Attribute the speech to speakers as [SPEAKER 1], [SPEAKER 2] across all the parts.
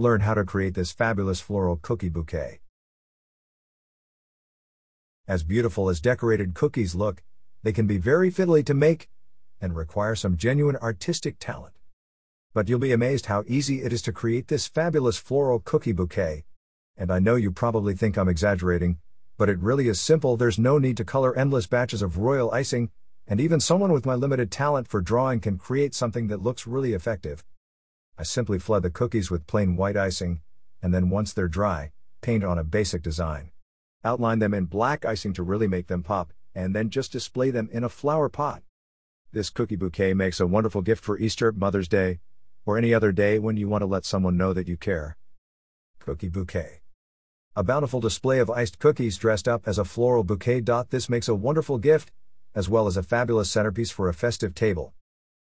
[SPEAKER 1] Learn how to create this fabulous floral cookie bouquet. As beautiful as decorated cookies look, they can be very fiddly to make and require some genuine artistic talent. But you'll be amazed how easy it is to create this fabulous floral cookie bouquet. And I know you probably think I'm exaggerating, but it really is simple. There's no need to color endless batches of royal icing, and even someone with my limited talent for drawing can create something that looks really effective. I simply flood the cookies with plain white icing, and then once they're dry, paint on a basic design. Outline them in black icing to really make them pop, and then just display them in a flower pot. This cookie bouquet makes a wonderful gift for Easter, Mother's Day, or any other day when you want to let someone know that you care. Cookie bouquet. A bountiful display of iced cookies dressed up as a floral bouquet. This makes a wonderful gift, as well as a fabulous centerpiece for a festive table.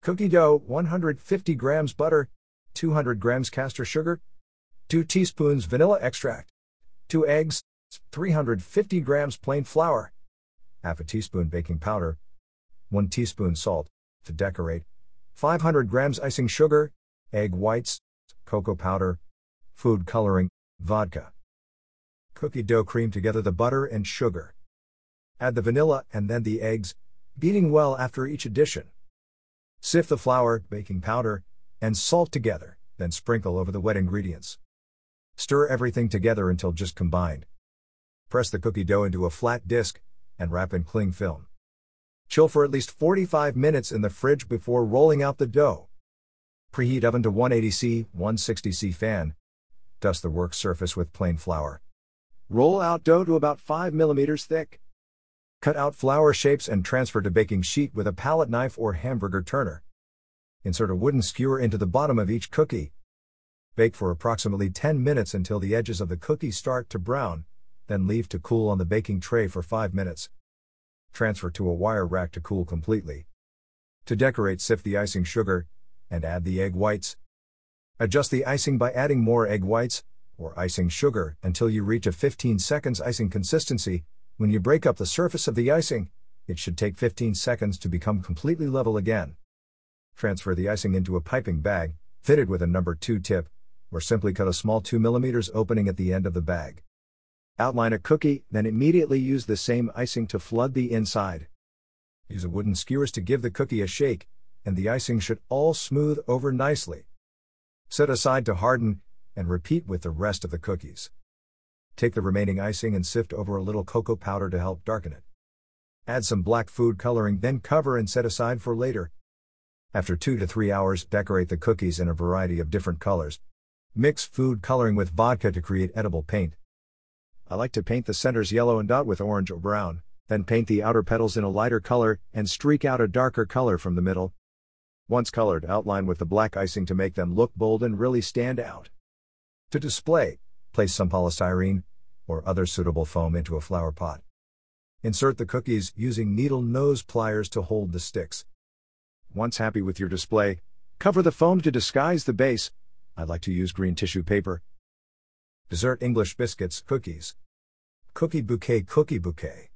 [SPEAKER 1] Cookie dough 150 grams butter, 200 grams caster sugar, 2 teaspoons vanilla extract, 2 eggs, 350 grams plain flour, half a teaspoon baking powder, 1 teaspoon salt, to decorate, 500 grams icing sugar, egg whites, cocoa powder, food coloring, vodka. Cookie dough cream together the butter and sugar. Add the vanilla and then the eggs, beating well after each addition. Sift the flour, baking powder, and salt together, then sprinkle over the wet ingredients. Stir everything together until just combined. Press the cookie dough into a flat disc and wrap in cling film. Chill for at least 45 minutes in the fridge before rolling out the dough. Preheat oven to 180C, 160C fan. Dust the work surface with plain flour. Roll out dough to about 5 millimeters thick. Cut out flower shapes and transfer to baking sheet with a palette knife or hamburger turner. Insert a wooden skewer into the bottom of each cookie. Bake for approximately 10 minutes until the edges of the cookie start to brown, then leave to cool on the baking tray for 5 minutes. Transfer to a wire rack to cool completely. To decorate, sift the icing sugar and add the egg whites. Adjust the icing by adding more egg whites or icing sugar until you reach a 15 seconds icing consistency. When you break up the surface of the icing, it should take 15 seconds to become completely level again. Transfer the icing into a piping bag, fitted with a number 2 tip, or simply cut a small 2 mm opening at the end of the bag. Outline a cookie, then immediately use the same icing to flood the inside. Use a wooden skewers to give the cookie a shake, and the icing should all smooth over nicely. Set aside to harden, and repeat with the rest of the cookies. Take the remaining icing and sift over a little cocoa powder to help darken it. Add some black food coloring, then cover and set aside for later. After 2 to 3 hours, decorate the cookies in a variety of different colors. Mix food coloring with vodka to create edible paint. I like to paint the centers yellow and dot with orange or brown, then paint the outer petals in a lighter color and streak out a darker color from the middle. Once colored, outline with the black icing to make them look bold and really stand out. To display, place some polystyrene or other suitable foam into a flower pot. Insert the cookies using needle nose pliers to hold the sticks. Once happy with your display, cover the foam to disguise the base. I like to use green tissue paper. Dessert English biscuits, cookies. Cookie bouquet, cookie bouquet.